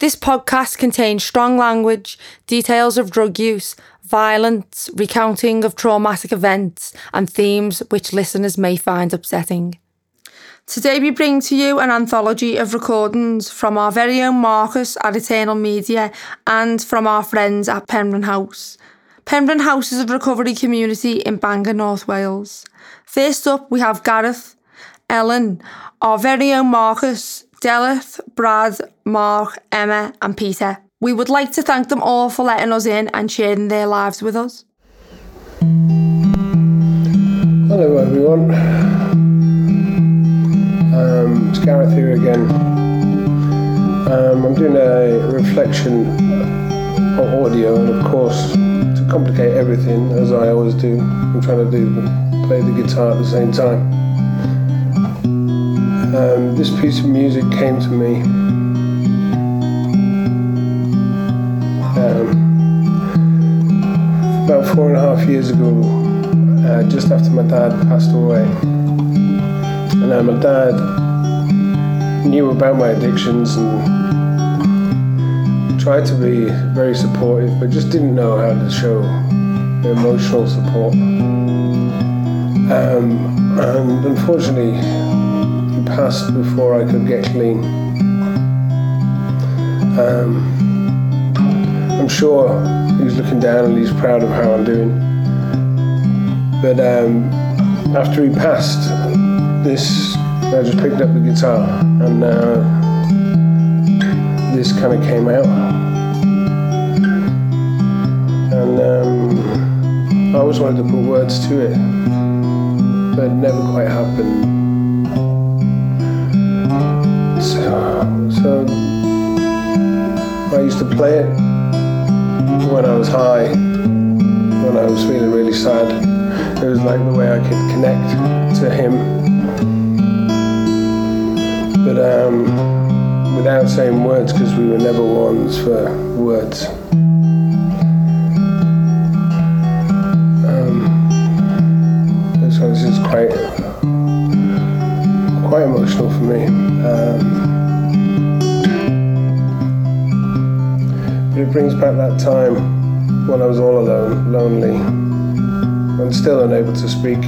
This podcast contains strong language, details of drug use, violence, recounting of traumatic events, and themes which listeners may find upsetting. Today, we bring to you an anthology of recordings from our very own Marcus at Eternal Media and from our friends at Penrhyn House. Penrhyn House is a recovery community in Bangor, North Wales. First up, we have Gareth, Ellen, our very own Marcus, Delyth, Brad, Mark, Emma, and Peter. We would like to thank them all for letting us in and sharing their lives with us. Hello, everyone. Um, it's Gareth here again. Um, I'm doing a reflection on audio, and of course, to complicate everything, as I always do, I'm trying to do play the guitar at the same time. Um, this piece of music came to me um, about four and a half years ago, uh, just after my dad passed away. And uh, my dad knew about my addictions and tried to be very supportive, but just didn't know how to show emotional support. Um, and unfortunately, passed before I could get clean. Um, I'm sure he's looking down and he's proud of how I'm doing. But um, after he passed, this I just picked up the guitar and uh, this kind of came out. And um, I always wanted to put words to it, but it never quite happened. So I used to play it when I was high, when I was feeling really sad. It was like the way I could connect to him. But um, without saying words, because we were never ones for words. Um, so this is quite, quite emotional for me. Um, it brings back that time when I was all alone, lonely, and still unable to speak.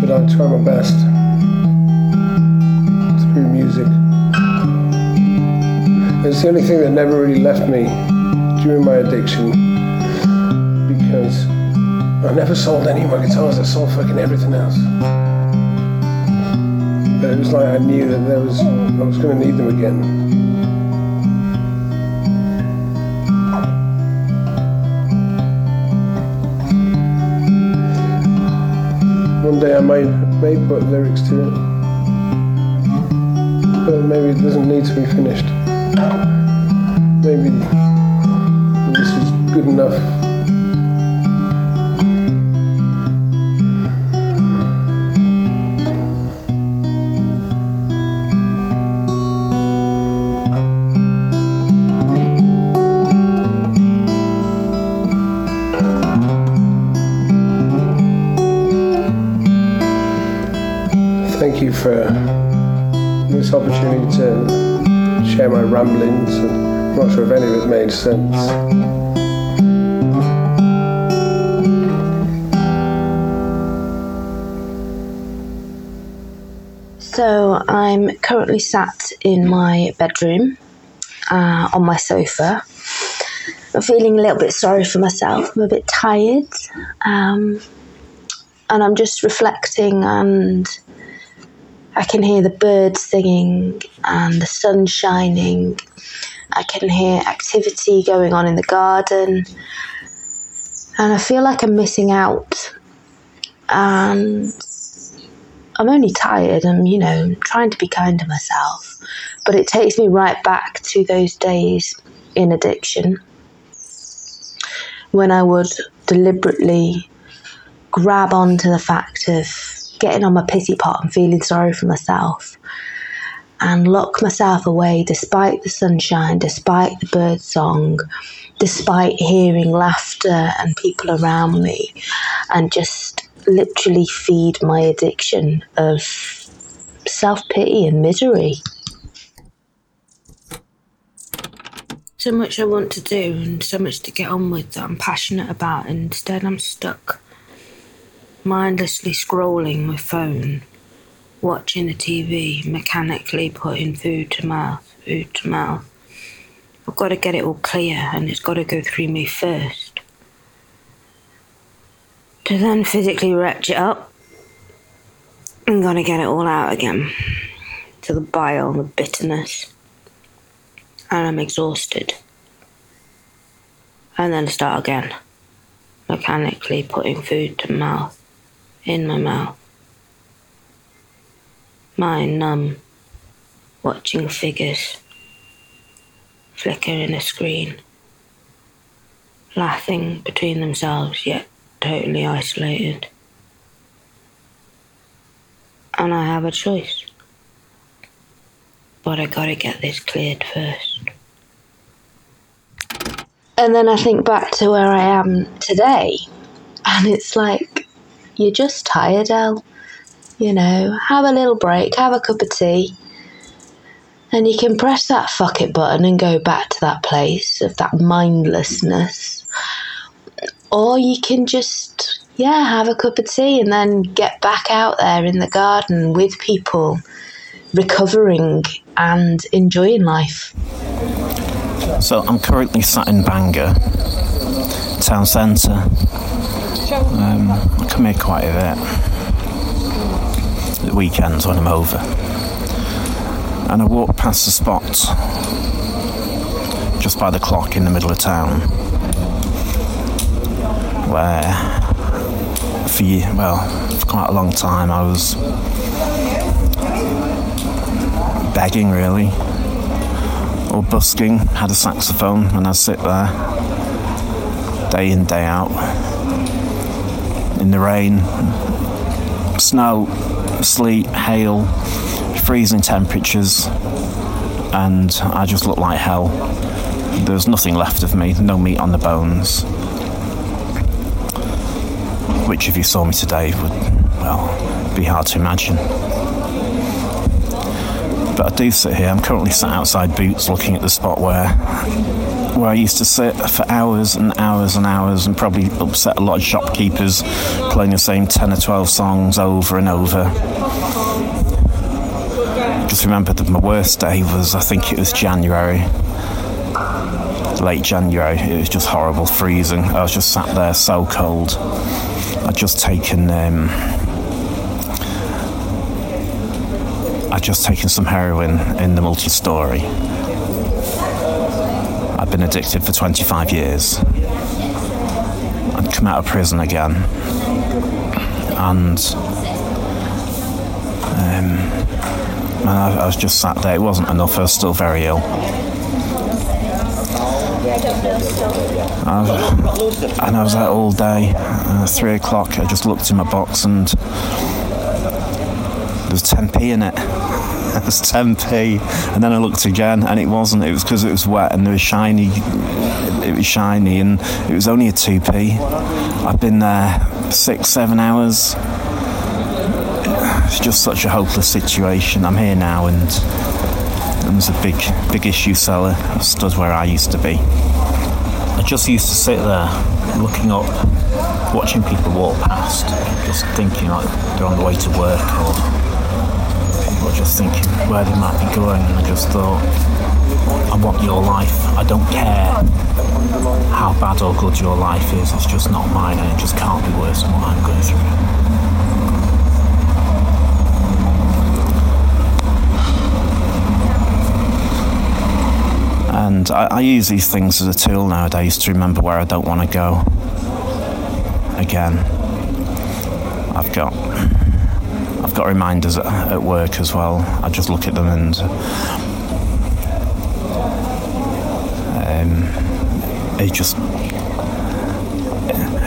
But I try my best through music. It's the only thing that never really left me during my addiction because I never sold any of my guitars, I sold fucking everything else. It was like I knew that there was I was going to need them again. One day I may may put lyrics to it, but maybe it doesn't need to be finished. Maybe this is good enough. For this opportunity to share my ramblings. I'm not sure if any of it made sense. So I'm currently sat in my bedroom uh, on my sofa. I'm feeling a little bit sorry for myself. I'm a bit tired. Um, and I'm just reflecting and I can hear the birds singing and the sun shining. I can hear activity going on in the garden. And I feel like I'm missing out. And I'm only tired. I'm, you know, trying to be kind to myself. But it takes me right back to those days in addiction when I would deliberately grab onto the fact of getting on my pity pot and feeling sorry for myself and lock myself away despite the sunshine, despite the bird song, despite hearing laughter and people around me, and just literally feed my addiction of self pity and misery. So much I want to do and so much to get on with that I'm passionate about, and instead I'm stuck mindlessly scrolling my phone, watching the TV, mechanically putting food to mouth, food to mouth. I've got to get it all clear and it's got to go through me first. To then physically retch it up, I'm going to get it all out again. To the bile, and the bitterness. And I'm exhausted. And then start again. Mechanically putting food to mouth, in my mouth. Mind numb, watching figures flicker in a screen, laughing between themselves yet totally isolated. And I have a choice. But I gotta get this cleared first. And then I think back to where I am today, and it's like, you're just tired, El. You know, have a little break, have a cup of tea, and you can press that fuck it button and go back to that place of that mindlessness. Or you can just, yeah, have a cup of tea and then get back out there in the garden with people, recovering and enjoying life. So I'm currently sat in Bangor, town centre. Come here quite a bit. The weekends when I'm over. And I walk past the spot just by the clock in the middle of town where for you, well, for quite a long time I was begging really or busking, had a saxophone and I'd sit there day in, day out in the rain, snow, sleet, hail, freezing temperatures, and I just looked like hell. There was nothing left of me, no meat on the bones. Which, if you saw me today, would, well, be hard to imagine. But I do sit here, I'm currently sat outside Boots looking at the spot where where I used to sit for hours and hours and hours and probably upset a lot of shopkeepers playing the same 10 or 12 songs over and over just remember that my worst day was, I think it was January, late January. It was just horrible, freezing. I was just sat there so cold. I'd just taken, um, I'd just taken some heroin in the multi-story. I'd been addicted for 25 years. I'd come out of prison again, and um, I, I was just sat there. It wasn't enough. I was still very ill. I, and I was out all day. Uh, three o'clock, I just looked in my box and there was 10p in it. It was 10p. And then I looked again and it wasn't. It was because it was wet and there was shiny. It was shiny and it was only a 2p. I've been there six, seven hours it's just such a hopeless situation. I'm here now, and there's a big, big issue seller. Stood where I used to be. I just used to sit there, looking up, watching people walk past, just thinking like they're on the way to work or, or just thinking where they might be going. And I just thought, I want your life. I don't care how bad or good your life is. It's just not mine, and it just can't be worse than what I'm going through. And I, I use these things as a tool nowadays to remember where I don't want to go. Again, I've got got reminders at, at work as well. I just look at them and um, it just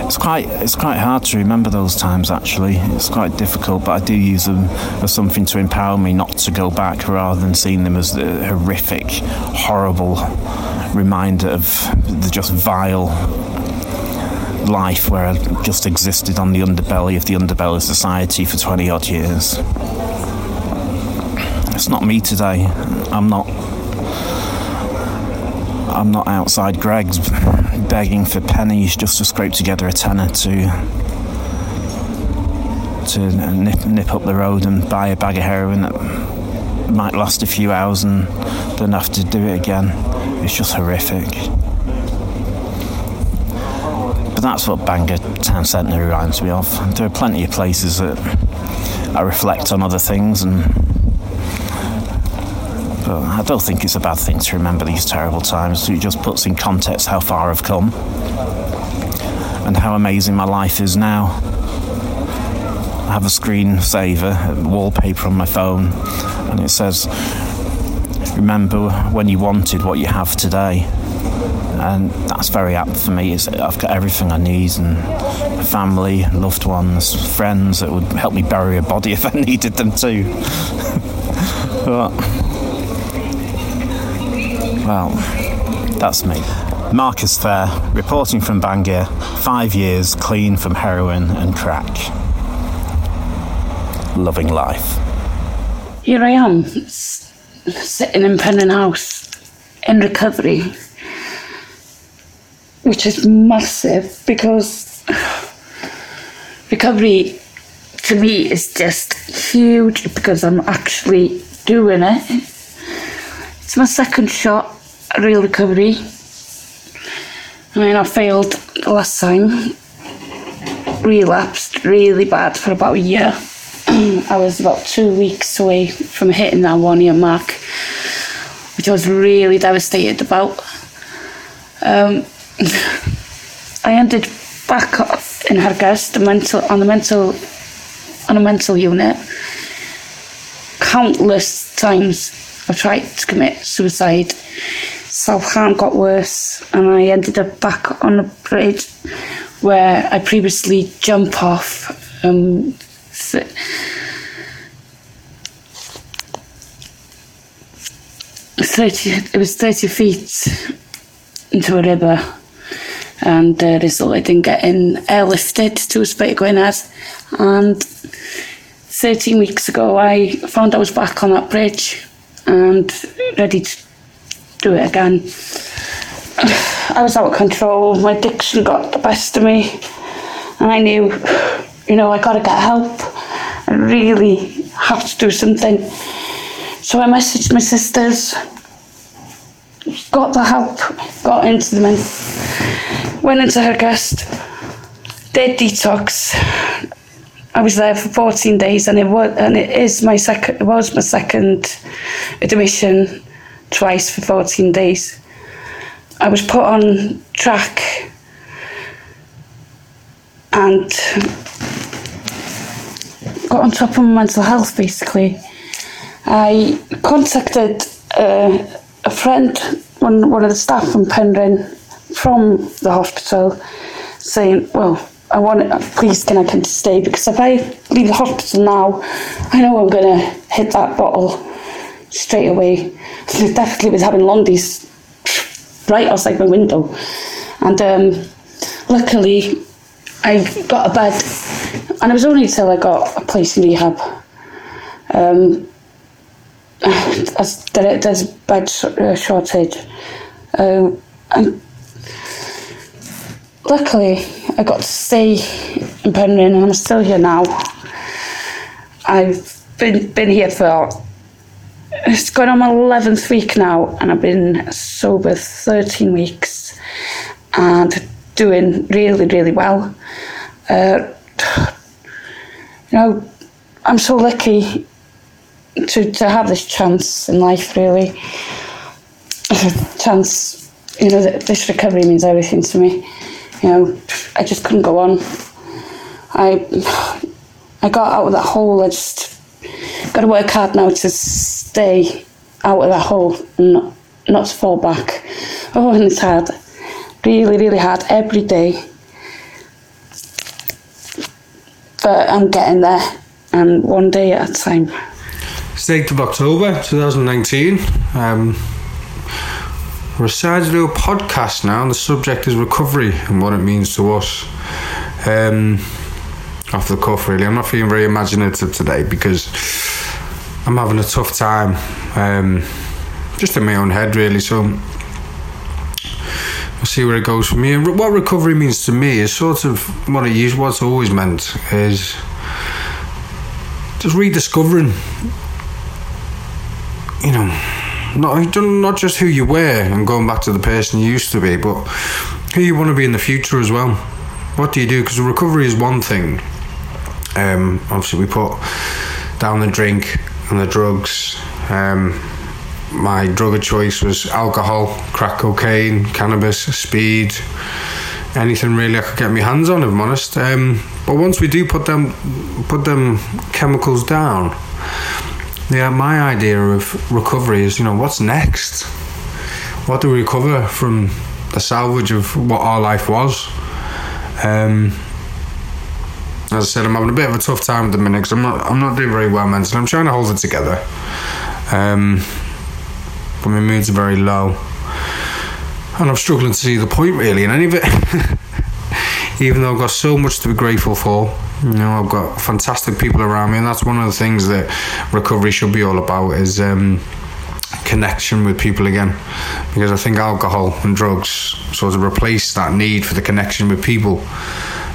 it's quite it's quite hard to remember those times. Actually, it's quite difficult, but I do use them as something to empower me not to go back, rather than seeing them as the horrific, horrible reminder of the just vile life where I just existed on the underbelly of the underbelly society for 20 odd years. it's not me today. I'm not. I'm not outside Greggs begging for pennies just to scrape together a tenner to to nip, nip up the road and buy a bag of heroin that might last a few hours and then have to do it again. It's just horrific. But that's what Bangor Town Centre reminds me of. There are plenty of places that I reflect on other things and but I don't think it's a bad thing to remember these terrible times. It just puts in context how far I've come and how amazing my life is now. I have a screensaver, wallpaper on my phone, and it says, Remember when you wanted what you have today. And that's very apt for me. It's, I've got everything I need and family, loved ones, friends that would help me bury a body if I needed them to. but, well, that's me. Marcus Fair, reporting from Bangor, five years clean from heroin and crack loving life. Here I am, sitting in Penrhyn House in recovery, which is massive because recovery to me is just huge because I'm actually doing it. It's my second shot at real recovery. I mean, I failed last time, relapsed really bad for about a year. I was about two weeks away from hitting that one year mark, which I was really devastated about. Um, I ended back in Hergest, the mental on the mental on a mental unit. Countless times I tried to commit suicide. Self harm got worse, and I ended up back on a bridge where I previously jumped off. Um, th- thirty. It was thirty feet into a river, and uh, resulted in getting airlifted to Ysbyty Gwynedd. And thirteen weeks ago, I found I was back on that bridge and ready to do it again. I was out of control. My addiction got the best of me, and I knew, you know, I got to get help. I really have to do something. So I messaged my sisters, got the help, got into the men, went into Hergest, did detox. I was there for 14 days, and it was, and it is my second. It was my second admission, twice for 14 days. I was put on track, and got on top of my mental health basically. I contacted uh, a friend, one, one of the staff from Penrhyn, from the hospital, saying, Well, I want it, please can I come to stay? Because if I leave the hospital now, I know I'm going to hit that bottle straight away. So definitely was having Londies right outside my window. And um, luckily, I got a bed, and it was only until I got a place in rehab. Um, as there, there's bed uh, shortage. Um, and luckily, I got to stay in Penryn and I'm still here now. I've been, been here for, it's going on my 11th week now and I've been sober 13 weeks and doing really, really well. Uh, you know, I'm so lucky to, to have this chance in life, really. chance, you know, this recovery means everything to me. You know, I just couldn't go on. I, I got out of that hole. I just got to work hard now to stay out of that hole and not, not to fall back. Oh, and it's hard. Really, really hard every day. But I'm getting there, and one day at a time. It's the 8th of October 2019. Um, we're decided to do a podcast now, and the subject is recovery and what it means to us. Um, off the cuff, really. I'm not feeling very imaginative today because I'm having a tough time, um, just in my own head, really. So we'll see where it goes for me. And what recovery means to me is sort of what it is, what's always meant is just rediscovering, you know, not not just who you were and going back to the person you used to be, but who you want to be in the future as well. What do you do? Because recovery is one thing. Um, obviously, we put down the drink and the drugs. Um, my drug of choice was alcohol, crack cocaine, cannabis, speed, anything really I could get my hands on, if I'm honest. Um, but once we do put them put them chemicals down, yeah, my idea of recovery is, you know, what's next? What do we recover from the salvage of what our life was? Um, as I said, I'm having a bit of a tough time at the minute because I'm not, I'm not doing very well mentally. I'm trying to hold it together. Um, but my moods are very low. And I'm struggling to see the point really in any of it. Even though I've got so much to be grateful for. You know, I've got fantastic people around me, and that's one of the things that recovery should be all about is um, connection with people again. Because I think alcohol and drugs sort of replace that need for the connection with people.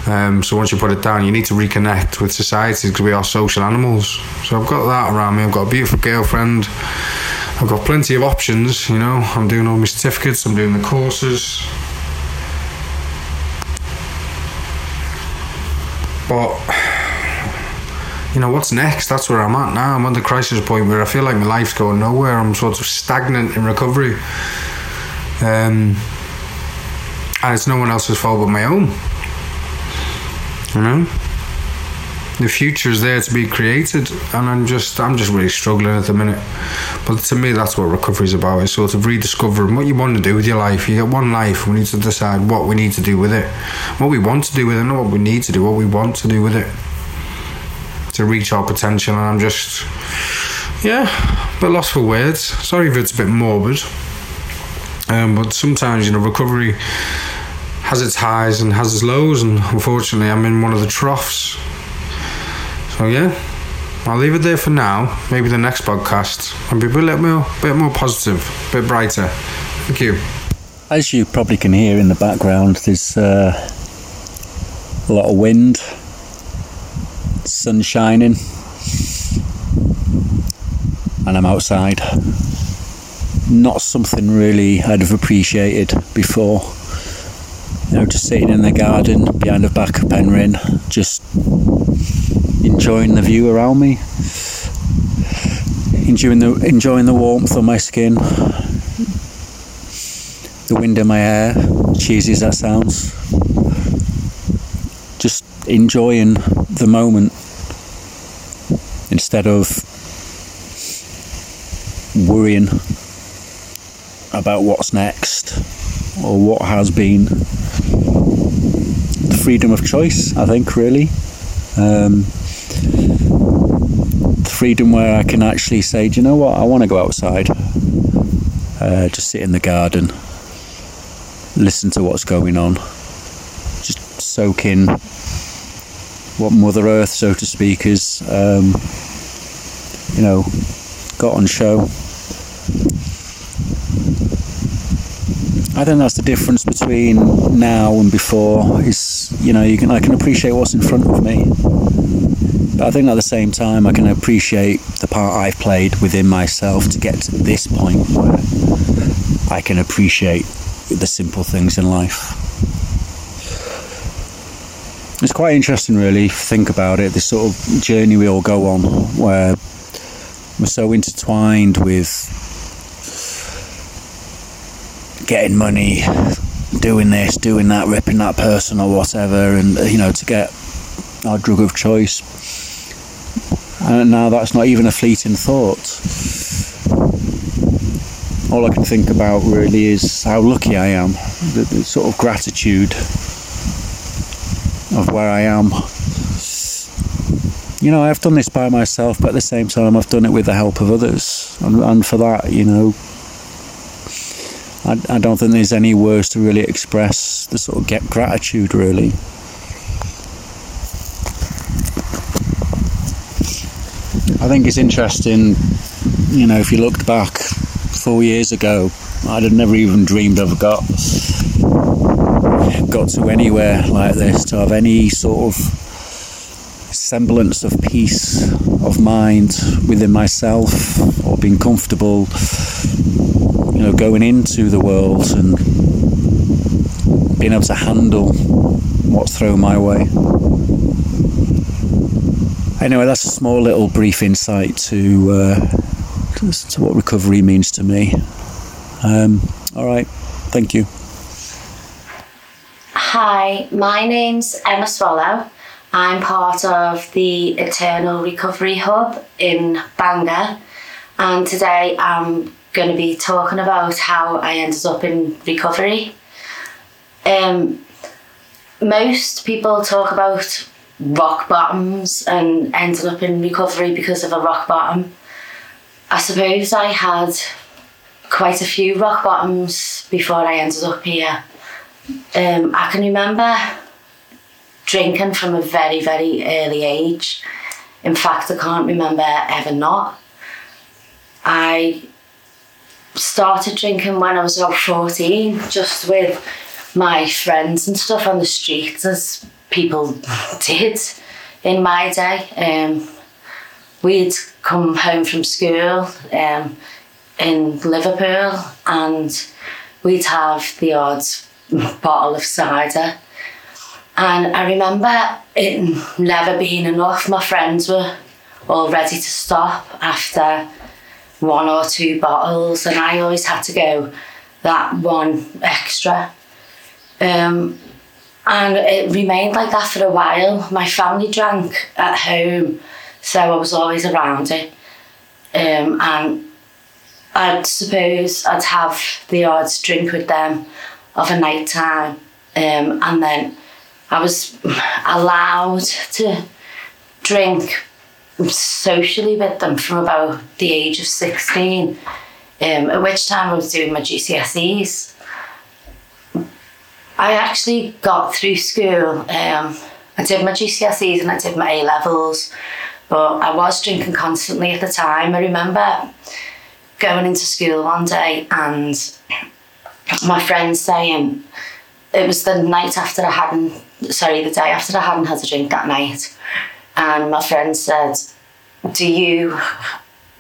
Um, so once you put it down, you need to reconnect with society because we are social animals. So I've got that around me. I've got a beautiful girlfriend. I've got plenty of options. You know, I'm doing all my certificates. I'm doing the courses. But you know what's next? That's where I'm at now. I'm at the crisis point where I feel like my life's going nowhere. I'm sort of stagnant in recovery. Um, and it's no one else's fault but my own. You know, the future is there to be created, and I'm just I'm just really struggling at the minute. But to me, that's what recovery is about. It's sort of rediscovering what you want to do with your life. You get one life. We need to decide what we need to do with it, what we want to do with it, not what we need to do, what we want to do with it to reach our potential. And I'm just yeah, a bit lost for words. Sorry if it's a bit morbid. Um, but sometimes, you know, recovery has its highs and has its lows, and unfortunately, I'm in one of the troughs. So, yeah, I'll leave it there for now. Maybe the next podcast I'll be a bit more, bit more positive, a bit brighter. Thank you. As you probably can hear in the background, there's uh, a lot of wind, sun shining, and I'm outside not something really I'd have appreciated before. Just sitting in the garden behind the back of Penrhyn, just enjoying the view around me, enjoying the enjoying the warmth on my skin, the wind in my hair, cheesy as that sounds. Just enjoying the moment instead of worrying about what's next or what has been. Freedom of choice, I think, really. Um, freedom where I can actually say, do you know what, I want to go outside, uh, just sit in the garden, listen to what's going on, just soak in what Mother Earth, so to speak, is, um, you know, got on show. I think that's the difference between now and before. Is you know you can I can appreciate what's in front of me, but I think at the same time I can appreciate the part I've played within myself to get to this point where I can appreciate the simple things in life. It's quite interesting, really, if you think about it. This sort of journey we all go on, where we're so intertwined with getting money, doing this, doing that, ripping that person or whatever, and uh, you know, to get our drug of choice. And now that's not even a fleeting thought. All I can think about really is how lucky I am, the, the sort of gratitude of where I am. You know, I've done this by myself, but at the same time, I've done it with the help of others, and, and for that, you know, I, I don't think there's any words to really express the sort of get gratitude really. I think it's interesting, you know, if you looked back four years ago, I'd have never even dreamed of got got to anywhere like this to have any sort of semblance of peace of mind within myself or being comfortable know going into the world and being able to handle what's thrown my way. Anyway that's a small little brief insight to uh, to what recovery means to me. Um, all right thank you. Hi, my name's Emma Swallow. I'm part of the Eternal Recovery Hub in Bangor, and today I'm going to be talking about how I ended up in recovery. Um, most people talk about rock bottoms and ended up in recovery because of a rock bottom. I suppose I had quite a few rock bottoms before I ended up here. Um, I can remember drinking from a very, very early age. In fact, I can't remember ever not. I started drinking when I was about 14, just with my friends and stuff on the streets, as people did in my day. Um, we'd come home from school um, in Liverpool and we'd have the odd bottle of cider. And I remember it never being enough. My friends were all ready to stop after one or two bottles, and I always had to go that one extra. Um, and it remained like that for a while. My family drank at home, so I was always around it. Um, and I'd suppose I'd have the odd drink with them of a night time. Um, and then I was allowed to drink socially with them from about the age of 16, um, at which time I was doing my GCSEs. I actually got through school. Um, I did my GCSEs and I did my A levels, but I was drinking constantly at the time. I remember going into school one day and my friend saying it was the night after I hadn't, sorry, the day after I hadn't had a drink that night. And my friend said, Do you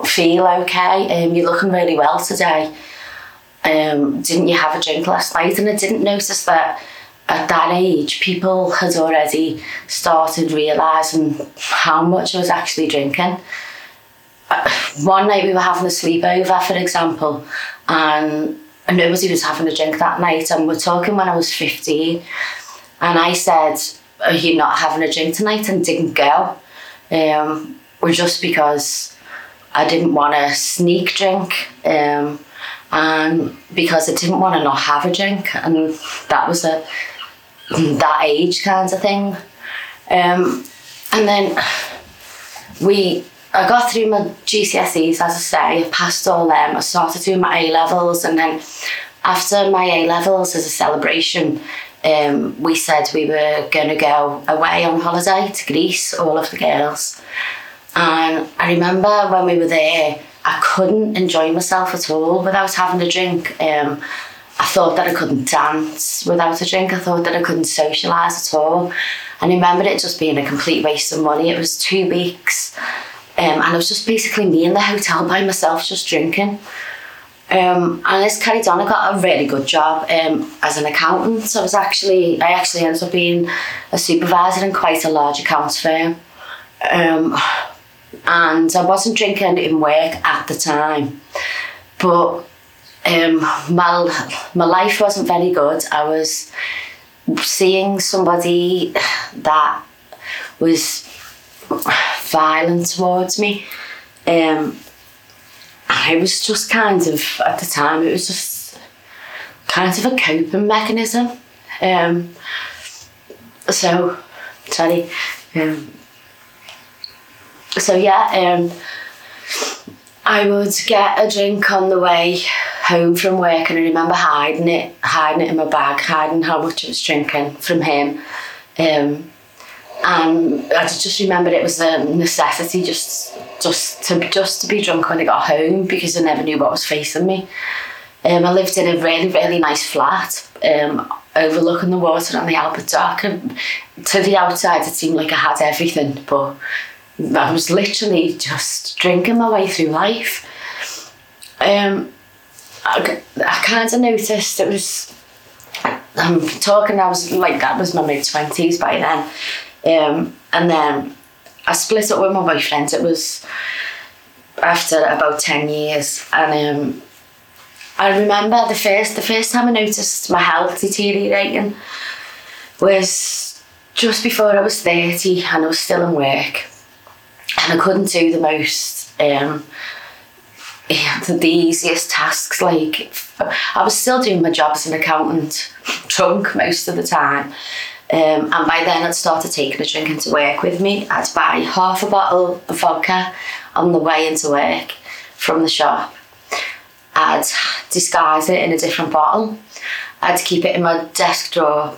feel okay? Um, you're looking really well today. Um, didn't you have a drink last night? And I didn't notice that at that age, people had already started realising how much I was actually drinking. Uh, one night we were having a sleepover, for example, and nobody was having a drink that night. And we're talking when I was 15. And I said, Are you not having a drink tonight? And didn't go. Um, was just because I didn't want to sneak drink. Um, and because I didn't want to not have a drink. And that was a that age kind of thing. Um, and then we I got through my GCSEs, as I say, I passed all them. I started doing my A levels, and then after my A levels, as a celebration, um, we said we were going to go away on holiday to Greece, all of the girls. And I remember when we were there, I couldn't enjoy myself at all without having a drink. Um, I thought that I couldn't dance without a drink. I thought that I couldn't socialise at all. And I remember it just being a complete waste of money. It was two weeks um, and it was just basically me in the hotel by myself, just drinking. Um, and this carried on. I got a really good job um, as an accountant. I was actually, I actually ended up being a supervisor in quite a large accounts firm. Um, and I wasn't drinking in work at the time, but um, my my life wasn't very good. I was seeing somebody that was violent towards me. Um, I was just kind of, at the time, it was just kind of a coping mechanism. Um, so, sorry. Um, so, yeah, um, I would get a drink on the way home from work, and I remember hiding it, hiding it in my bag, hiding how much I was drinking from him. Um, and I just remembered it was a necessity just just to just to be drunk when I got home because I never knew what was facing me. Um, I lived in a really really nice flat um, overlooking the water on the Albert Dock, and to the outside it seemed like I had everything, but I was literally just drinking my way through life. Um, I, I kind of noticed it was. I'm talking. I was like that was my mid twenties by then, um, and then I split up with my boyfriend. It was after about ten years, and um, I remember the first the first time I noticed my health deteriorating was just before I was thirty, and I was still in work, and I couldn't do the most. Um, the easiest tasks. Like, I was still doing my job as an accountant, drunk most of the time. Um, and by then, I'd started taking a drink into work with me. I'd buy half a bottle of vodka on the way into work from the shop. I'd disguise it in a different bottle. I'd keep it in my desk drawer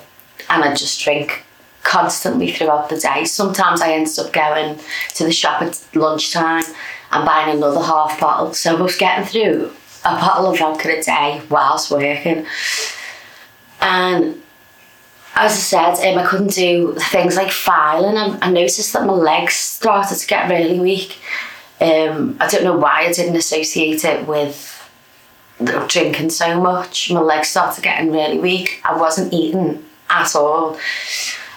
and I'd just drink constantly throughout the day. Sometimes I ended up going to the shop at lunchtime and buying another half bottle. So I was getting through a bottle of vodka a day whilst working. And as I said, um, I couldn't do things like filing. I, I noticed that my legs started to get really weak. Um, I don't know why I didn't associate it with drinking so much. My legs started getting really weak. I wasn't eating at all.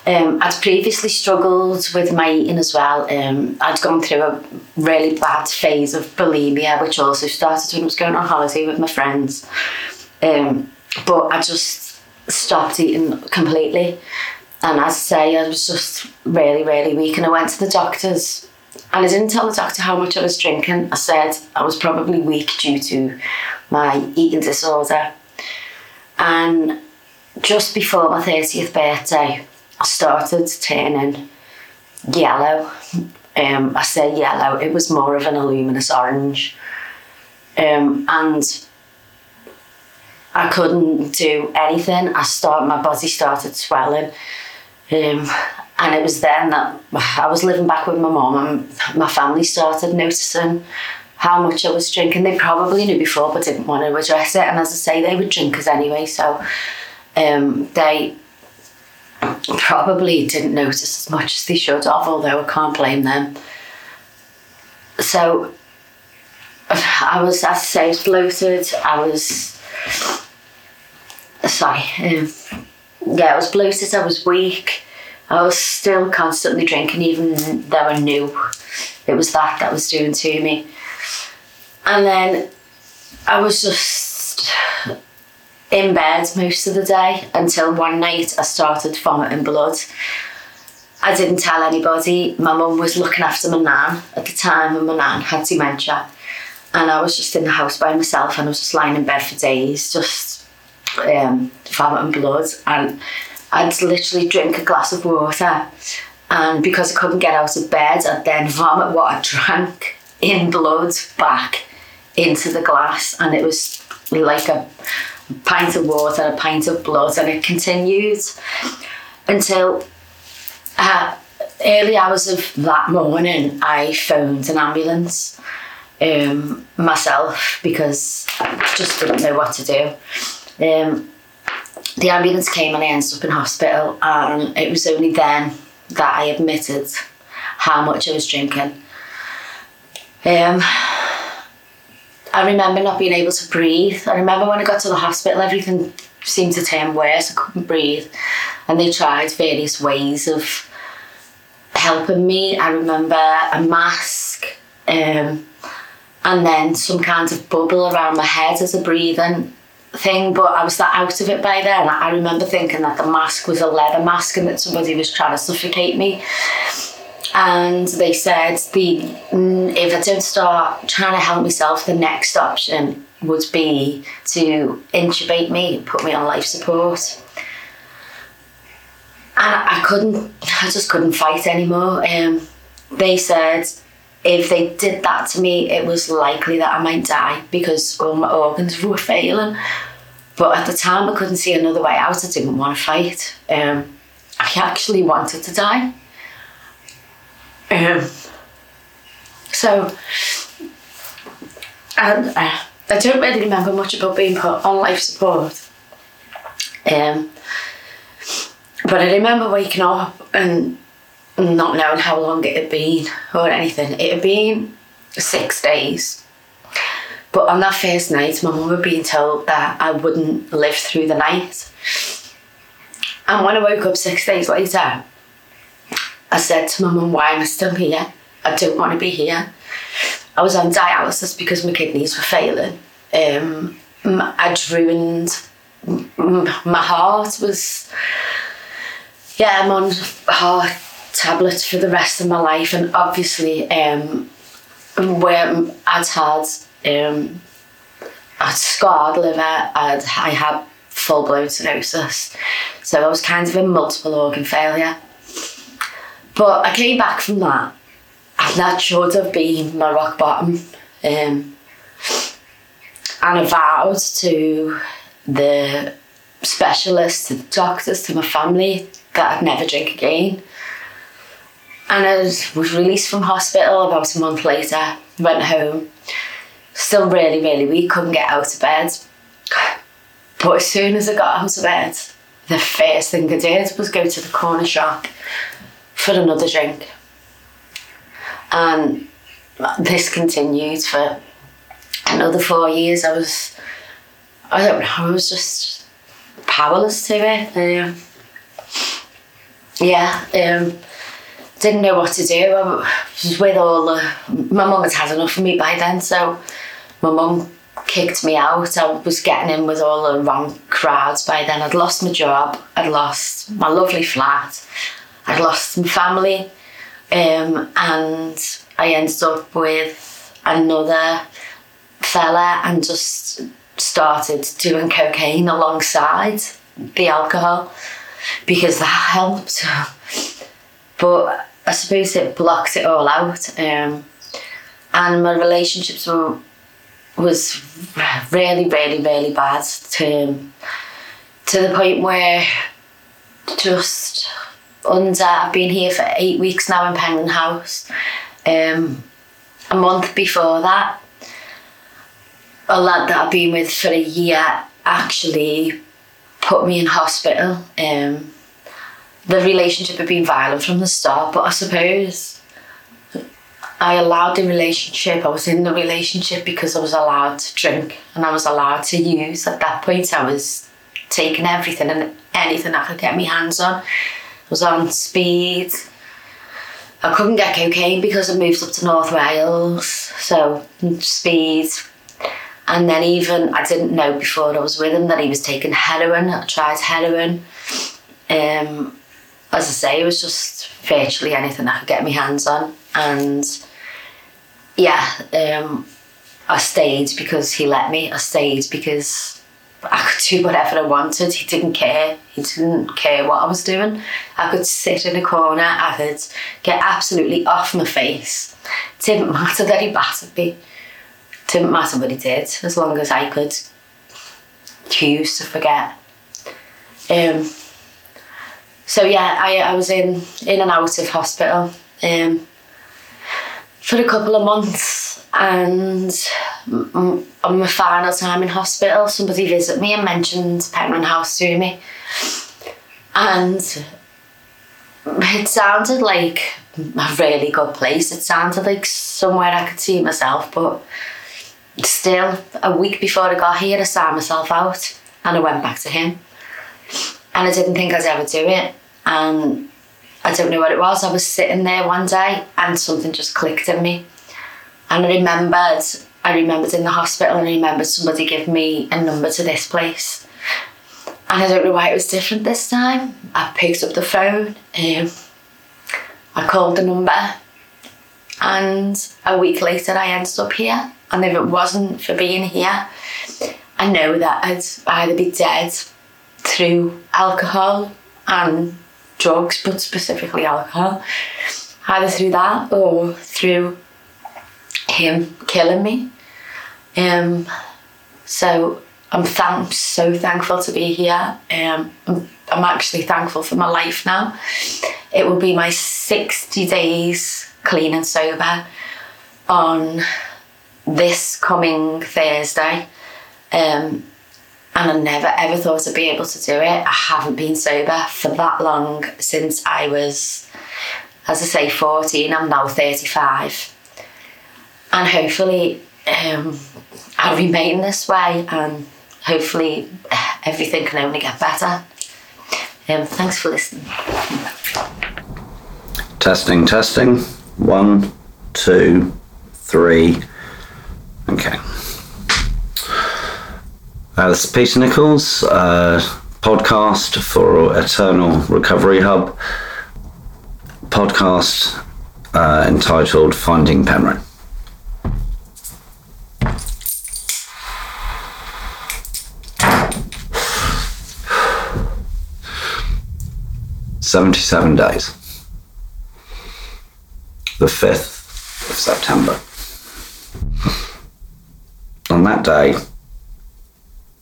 Um, I'd previously struggled with my eating as well. Um, I'd gone through a really bad phase of bulimia, which also started when I was going on holiday with my friends. Um, but I just stopped eating completely. And as I say, I was just really, really weak. And I went to the doctors and I didn't tell the doctor how much I was drinking. I said I was probably weak due to my eating disorder. And just before my 30th birthday, I started turning yellow. Um, I say yellow, it was more of an luminous orange. Um, and I couldn't do anything. I start, my body started swelling. Um, and it was then that I was living back with my mum and my family started noticing how much I was drinking. They probably knew before but didn't want to address it. And as I say, they were drinkers anyway, so um, they probably didn't notice as much as they should have, although I can't blame them. So I was, as I say, bloated. I was sorry. Um, yeah, I was bloated. I was weak. I was still constantly drinking, even though I knew it was that that was doing to me. And then I was just in bed most of the day until one night I started vomiting blood. I didn't tell anybody. My mum was looking after my nan at the time, and my nan had dementia. And I was just in the house by myself, and I was just lying in bed for days, just um, vomiting blood. And I'd literally drink a glass of water, and because I couldn't get out of bed, I'd then vomit what I drank in blood back into the glass, and it was like a pint of water, a pint of blood, and it continued until uh, early hours of that morning. I phoned an ambulance um, myself because I just didn't know what to do. Um, the ambulance came and I ended up in hospital, and it was only then that I admitted how much I was drinking. Um, I remember not being able to breathe. I remember when I got to the hospital, everything seemed to turn worse. I couldn't breathe. And they tried various ways of helping me. I remember a mask um, and then some kind of bubble around my head as a breathing thing, but I was that out of it by then. I remember thinking that the mask was a leather mask and that somebody was trying to suffocate me and they said the mm, if I don't start trying to help myself, the next option would be to intubate me, put me on life support. And I couldn't, I just couldn't fight anymore. Um, they said if they did that to me, it was likely that I might die because all my organs were failing. But at the time, I couldn't see another way out. I didn't want to fight. Um, I actually wanted to die. Um, so, and uh, I don't really remember much about being put on life support. Um, but I remember waking up and not knowing how long it had been or anything. It had been six days. But on that first night, my mum had been told that I wouldn't live through the night. And when I woke up six days later, I said to my mum, Why am I still here? I don't want to be here. I was on dialysis because my kidneys were failing. Um, I'd ruined my heart was yeah I'm on heart tablets for the rest of my life and obviously um I'd had um I'd scarred liver I'd I had full blown cirrhosis. So I was kind of in multiple organ failure. But I came back from that and that should have been my rock bottom. Um and I vowed to the specialists, to the doctors, to my family that I'd never drink again. And I was released from hospital about a month later, went home, still really, really weak, couldn't get out of bed. But as soon as I got out of bed, the first thing I did was go to the corner shop for another drink. And this continued for another four years. I was, I don't know, I was just powerless to it. Um, yeah, um, didn't know what to do. I was with all the, my mum had had enough of me by then, so my mum kicked me out. I was getting in with all the wrong crowds by then. I'd lost my job, I'd lost my lovely flat, I'd lost my family, um, and I ended up with another fella and just started doing cocaine alongside the alcohol because that helped. but I suppose it blocked it all out. Um, and my relationships were was really, really, really bad to to the point where just under I've been here for eight weeks now in Penrhyn House. Um, a month before that, a lad that I've been with for a year actually put me in hospital. Um, the relationship had been violent from the start, but I suppose I allowed the relationship. I was in the relationship because I was allowed to drink and I was allowed to use. At that point, I was taking everything and anything I could get my hands on. I was on speed. I couldn't get cocaine because I moved up to North Wales, so speed. And then even I didn't know before I was with him that he was taking heroin. I tried heroin. Um, as I say, it was just virtually anything I could get my hands on. And yeah, um, I stayed because he let me. I stayed because I could do whatever I wanted. He didn't care. He didn't care what I was doing. I could sit in a corner. I could get absolutely off my face. It didn't matter that he battered me. It didn't matter what he did, as long as I could choose to forget. Um, so yeah, I, I was in in and out of hospital um, for a couple of months, and on my final time in hospital, somebody visited me and mentioned Penrhyn House to me, and it sounded like a really good place. It sounded like somewhere I could see myself, but still, a week before I got here, I signed myself out and I went back to him. And I didn't think I'd ever do it. And I don't know what it was. I was sitting there one day and something just clicked in me. And I remembered, I remembered in the hospital and I remembered somebody give me a number to this place. And I don't know why it was different this time. I picked up the phone, um, I called the number, and a week later I ended up here. And if it wasn't for being here, I know that I'd either be dead through alcohol and drugs, but specifically alcohol, either through that or through him killing me. Um, so I'm so thankful to be here. Um, I'm, I'm actually thankful for my life now. It will be my 60 days clean and sober on this coming Thursday. Um, and I never ever thought I'd be able to do it. I haven't been sober for that long since I was, as I say, 14. I'm now 35. And hopefully, um, I'll remain this way and hopefully everything can only get better. Um, thanks for listening. Testing, testing. One, two, three. Okay. Is Peter Nichols, uh, podcast for Eternal Recovery Hub, podcast uh, entitled Finding Penrhyn. Seventy-seven days. The fifth of September. On that day,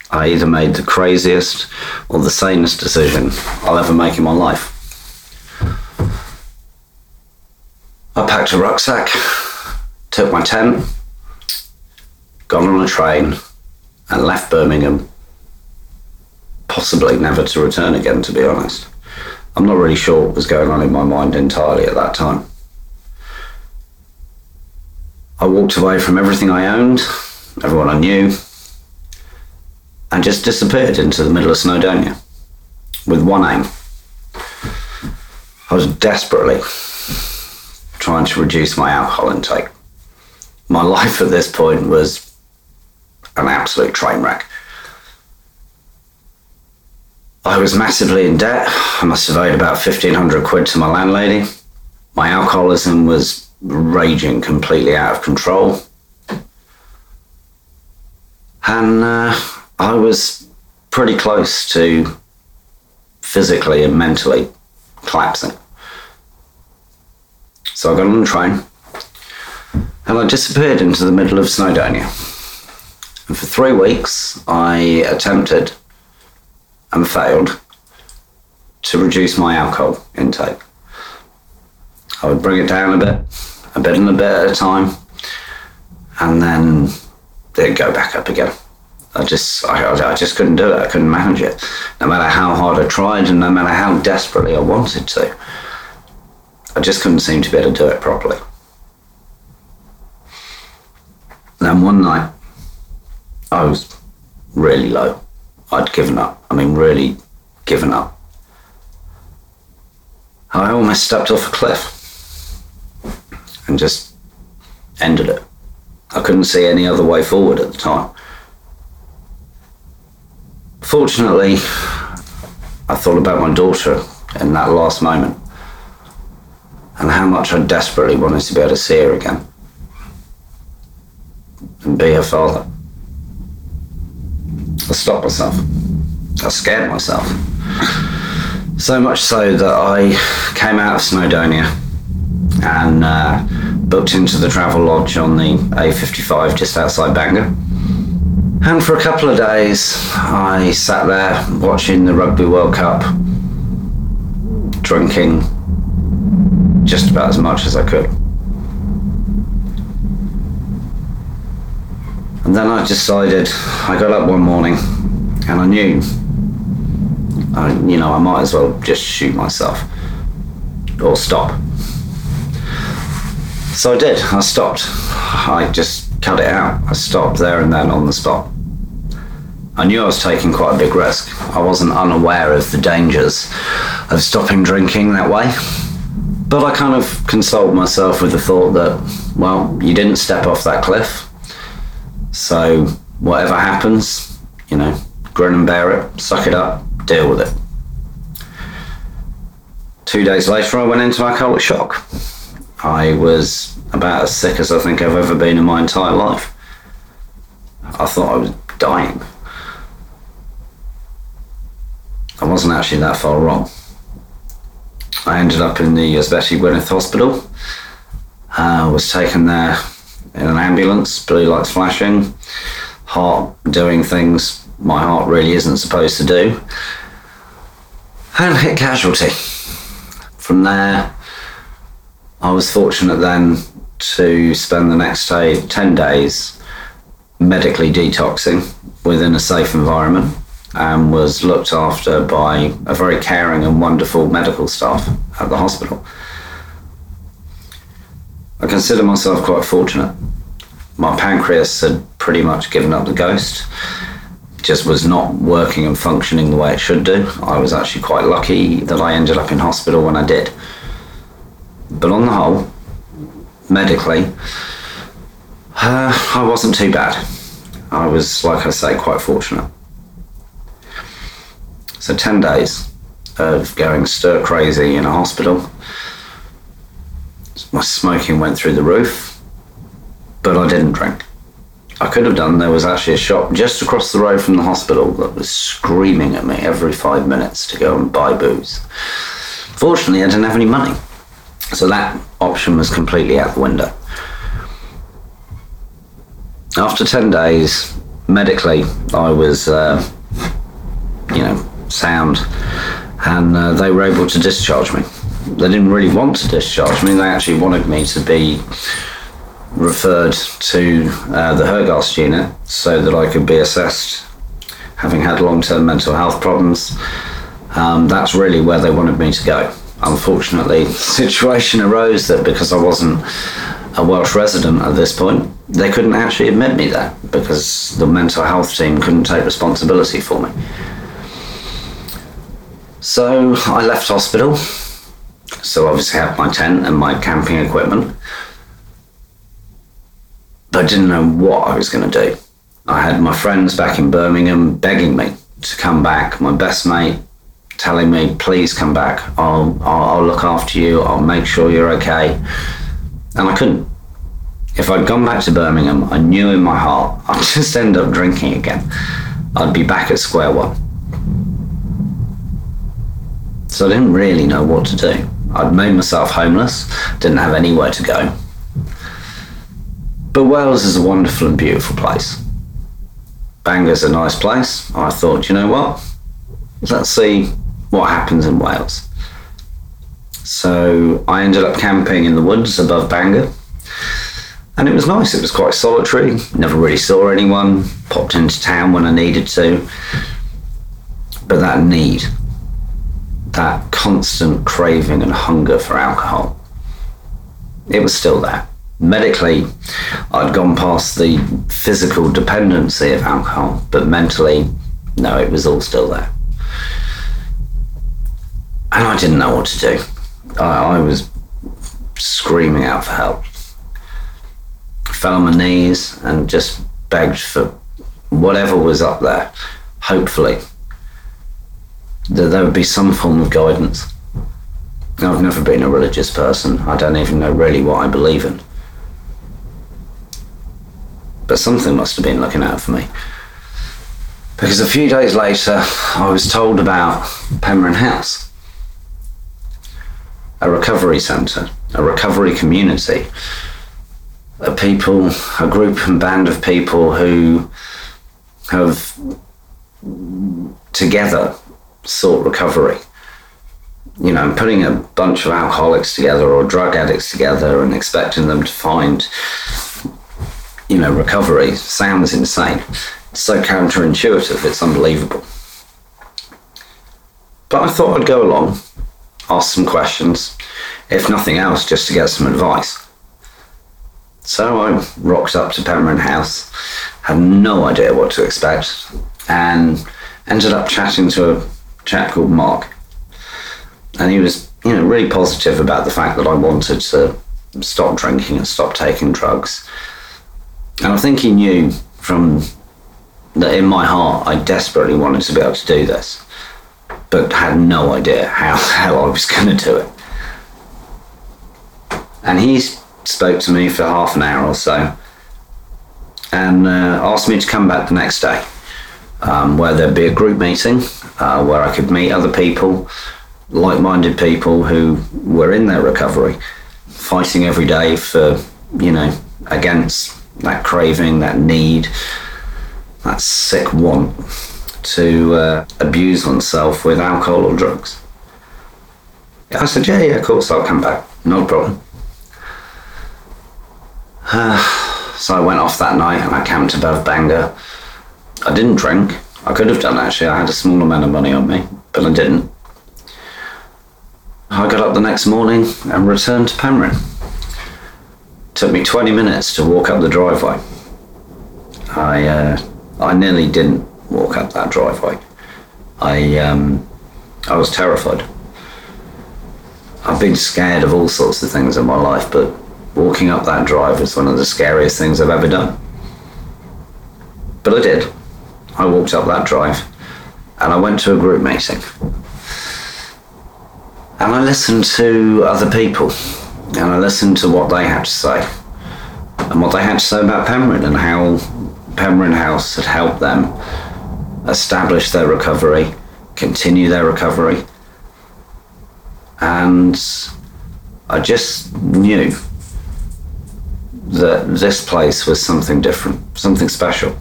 I either made the craziest or the sanest decision I'll ever make in my life. I packed a rucksack, took my tent, got on a train, and left Birmingham. Possibly never to return again, to be honest. I'm not really sure what was going on in my mind entirely at that time. I walked away from everything I owned, everyone I knew, and just disappeared into the middle of Snowdonia with one aim. I was desperately trying to reduce my alcohol intake. My life at this point was an absolute train wreck. I was massively in debt. I must have owed about 1500 quid to my landlady. My alcoholism was raging completely out of control. And uh, I was pretty close to physically and mentally collapsing. So I got on the train and I disappeared into the middle of Snowdonia. And for three weeks, I attempted and failed to reduce my alcohol intake. I would bring it down a bit, a bit and a bit at a time, and then it'd go back up again. I just, I, I just couldn't do it. I couldn't manage it, no matter how hard I tried, and no matter how desperately I wanted to. I just couldn't seem to be able to do it properly. Then one night, I was really low. I'd given up. I mean, really given up. I almost stepped off a cliff and just ended it. I couldn't see any other way forward at the time. Fortunately, I thought about my daughter in that last moment and how much I desperately wanted to be able to see her again and be her father. I stopped myself. I scared myself. So much so that I came out of Snowdonia and uh, booked into the travel lodge on the A55 just outside Bangor. And for a couple of days, I sat there watching the Rugby World Cup, drinking just about as much as I could. And then I decided, I got up one morning and I knew, I, you know, I might as well just shoot myself or stop. So I did, I stopped. I just cut it out. I stopped there and then on the spot. I knew I was taking quite a big risk. I wasn't unaware of the dangers of stopping drinking that way. But I kind of consoled myself with the thought that, well, you didn't step off that cliff. So whatever happens, you know, grin and bear it, suck it up, deal with it. Two days later, I went into alcoholic shock. I was about as sick as I think I've ever been in my entire life. I thought I was dying. I wasn't actually that far wrong. I ended up in the Ysbyty Gwynedd Hospital. I uh, was taken there in an ambulance, blue lights flashing, heart doing things my heart really isn't supposed to do, and hit casualty. From there, I was fortunate then to spend the next day, 10 days, medically detoxing within a safe environment and was looked after by a very caring and wonderful medical staff at the hospital. I consider myself quite fortunate. My pancreas had pretty much given up the ghost, just was not working and functioning the way it should do. I was actually quite lucky that I ended up in hospital when I did. But on the whole, medically, uh, I wasn't too bad. I was, like I say, quite fortunate. So 10 days of going stir crazy in a hospital. My smoking went through the roof, but I didn't drink. I could have done. There was actually a shop just across the road from the hospital that was screaming at me every five minutes to go and buy booze. Fortunately, I didn't have any money, so that option was completely out the window. After 10 days, medically, I was, uh, you know, sound, and uh, they were able to discharge me. They didn't really want to discharge me, they actually wanted me to be referred to uh, the Hergest unit so that I could be assessed, having had long term mental health problems. Um, that's really where they wanted me to go. Unfortunately, the situation arose that because I wasn't a Welsh resident at this point, they couldn't actually admit me there because the mental health team couldn't take responsibility for me. So I left hospital. So obviously I had my tent and my camping equipment. But I didn't know what I was going to do. I had my friends back in Birmingham begging me to come back. My best mate telling me, please come back. I'll, I'll, I'll look after you. I'll make sure you're okay. And I couldn't. If I'd gone back to Birmingham, I knew in my heart I'd just end up drinking again. I'd be back at square one. So I didn't really know what to do. I'd made myself homeless, didn't have anywhere to go. But Wales is a wonderful and beautiful place. Bangor's a nice place. I thought, you know what? Let's see what happens in Wales. So I ended up camping in the woods above Bangor. And it was nice. It was quite solitary. Never really saw anyone. Popped into town when I needed to. But that need, that constant craving and hunger for alcohol, it was still there. Medically, I'd gone past the physical dependency of alcohol, but mentally, no, it was all still there. And I didn't know what to do. I, I was screaming out for help. Fell on my knees and just begged for whatever was up there, hopefully, that there would be some form of guidance. I've never been a religious person. I don't even know really what I believe in. But something must have been looking out for me. Because a few days later, I was told about Penrhyn House, a recovery centre, a recovery community, a people, a group and band of people who have together sought recovery. You know, putting a bunch of alcoholics together or drug addicts together and expecting them to find, you know, recovery sounds insane. It's so counterintuitive, it's unbelievable. But I thought I'd go along, ask some questions, if nothing else, just to get some advice. So I rocked up to Penrhyn House, had no idea what to expect, and ended up chatting to a chap called Mark. And he was, you know, really positive about the fact that I wanted to stop drinking and stop taking drugs. And I think he knew from that in my heart I desperately wanted to be able to do this, but had no idea how, how I was going to do it. And he spoke to me for half an hour or so and uh, asked me to come back the next day, um, where there'd be a group meeting uh, where I could meet other people, like minded people who were in their recovery, fighting every day for, you know, against that craving, that need, that sick want to uh, abuse oneself with alcohol or drugs. I said, yeah, yeah, of course, I'll come back. No problem. so I went off that night and I camped above Bangor. I didn't drink. I could have done actually. I had a small amount of money on me, but I didn't. I got up the next morning and returned to Penrhyn. took me 20 minutes to walk up the driveway. I uh, I nearly didn't walk up that driveway. I um, I was terrified. I've been scared of all sorts of things in my life, but walking up that drive was one of the scariest things I've ever done. But I did. I walked up that drive and I went to a group meeting. And I listened to other people and I listened to what they had to say and what they had to say about Penrhyn and how Penrhyn House had helped them establish their recovery, continue their recovery. And I just knew that this place was something different, something special.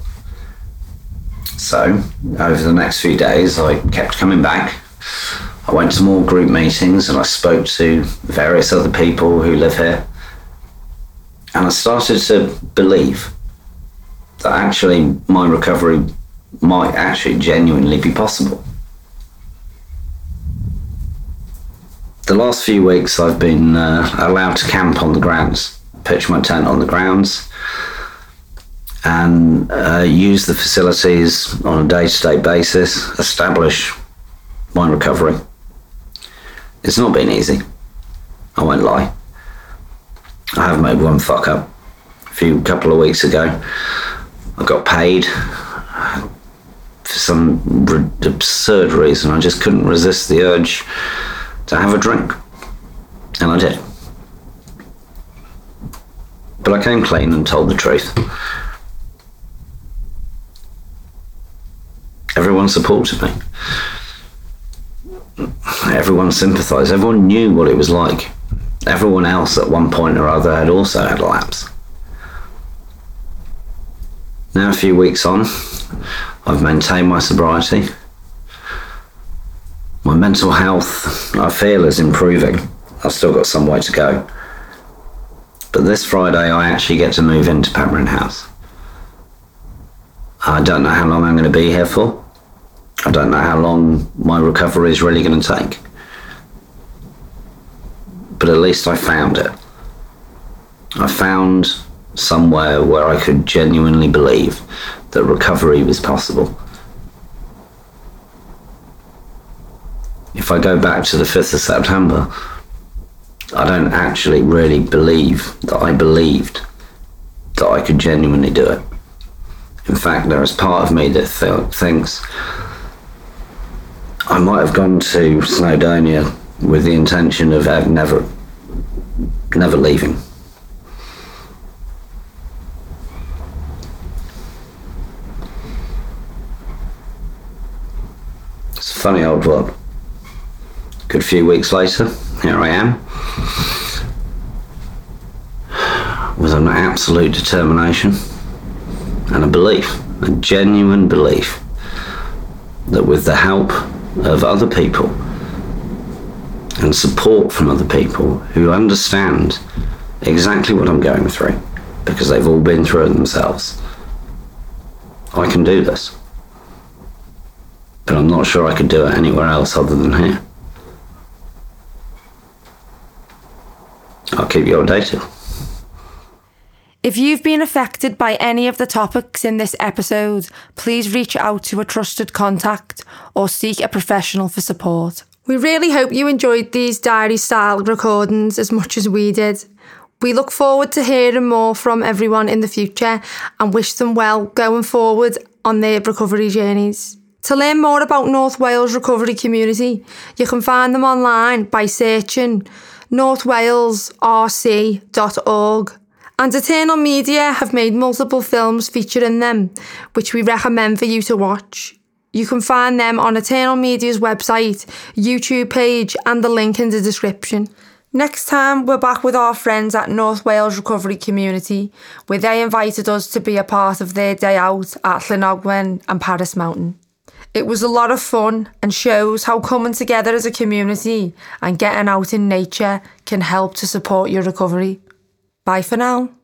So, over the next few days, I kept coming back. I went to more group meetings and I spoke to various other people who live here. And I started to believe that actually my recovery might actually genuinely be possible. The last few weeks, I've been uh, allowed to camp on the grounds, pitch my tent on the grounds, and uh, use the facilities on a day to day basis, establish my recovery. It's not been easy. I won't lie. I have made one fuck up a few couple of weeks ago. I got paid for some absurd reason. I just couldn't resist the urge to have a drink. And I did. But I came clean and told the truth. Everyone supported me. Everyone sympathised. Everyone knew what it was like. Everyone else at one point or other had also had a lapse. Now, a few weeks on, I've maintained my sobriety. My mental health, I feel, is improving. I've still got some way to go. But this Friday, I actually get to move into Penrhyn House. I don't know how long I'm going to be here for. I don't know how long my recovery is really going to take. But at least I found it. I found somewhere where I could genuinely believe that recovery was possible. If I go back to the 5th of September, I don't actually really believe that I believed that I could genuinely do it. In fact, there is part of me that th- thinks I might have gone to Snowdonia with the intention of never, never leaving. Funny old world. Good few weeks later, here I am. With an absolute determination and a belief, a genuine belief, that with the help of other people and support from other people who understand exactly what I'm going through, because they've all been through it themselves, I can do this but I'm not sure I could do it anywhere else other than here. I'll keep you updated. If you've been affected by any of the topics in this episode, please reach out to a trusted contact or seek a professional for support. We really hope you enjoyed these diary style recordings as much as we did. We look forward to hearing more from everyone in the future and wish them well going forward on their recovery journeys. To learn more about North Wales Recovery Community, you can find them online by searching northwalesrc.org. And Eternal Media have made multiple films featuring them, which we recommend for you to watch. You can find them on Eternal Media's website, YouTube page, and the link in the description. Next time, we're back with our friends at North Wales Recovery Community, where they invited us to be a part of their day out at Llyn Ogwen and Parys Mountain. It was a lot of fun and shows how coming together as a community and getting out in nature can help to support your recovery. Bye for now.